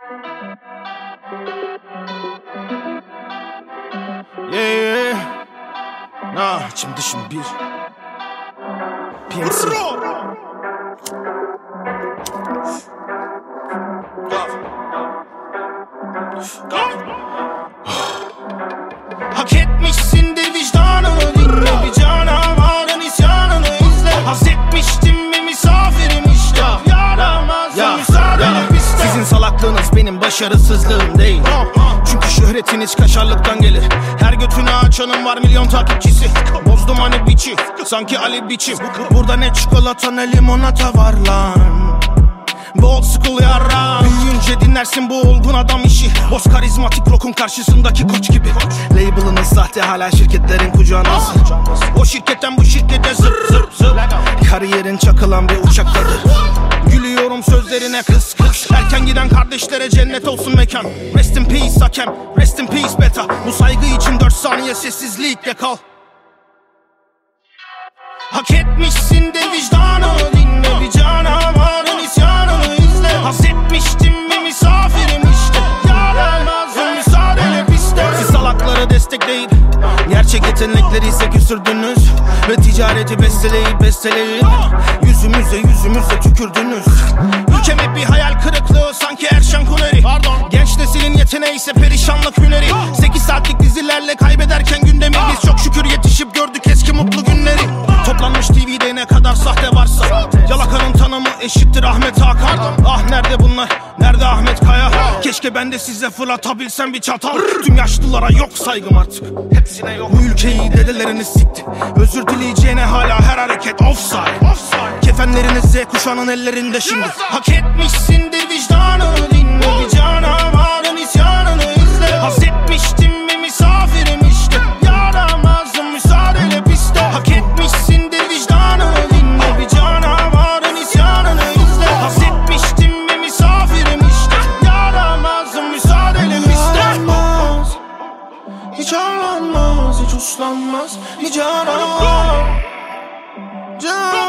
Yeah, yeah. Nah, içim dışım bir. PMC. Hak etmişsindir başarısızlığım değil. Çünkü şöhretiniz kaşarlıktan gelir. Her götünü açanın var milyon takipçisi. Bozdum hani biçi sanki Ali biçim. Burada ne çikolata ne limonata var lan. Bu old school yarra Büyüyünce dinlersin bu olgun adam işi. Boz karizmatik rock'un karşısındaki koç gibi. Label'ınız sahte hala şirketlerin kucağınasın O şirketten bu şirkete zıp zıp zıp Kariyerin çakılan bir uçaktadır Gülüyorum sözlerine kız kız. Erken giden kardeşlere cennet olsun mekan. Rest in peace hakem. Rest in peace beta. Bu saygı için 4 saniye sessizlikle kal. Hak etmişsindir vicdanını dinle. Bir canavarın isyanını izle. Haz etmiştim bir misafirim işte. Yaramazım müsaadele piste Siz salakları destekleyip Gerçek yetenekleri ise küsürdünüz Ve ticareti besteleyip besteleyip eşittir Ahmet Hakan. Ah nerede bunlar? Nerede Ahmet Kaya? Keşke ben de size fırlatabilsem bir çatal. Tüm yaşlılara yok saygım artık. Hepsine yok. Bu ülkeyi dedeleriniz sikti. Özür dileyeceğine hala her hareket offside. Kefenleriniz Z ellerinde şimdi. Hak etmişsindir vicdanını dinle. Bir Hiç ağlanmaz, hiç uslanmaz, hiç aramaz Can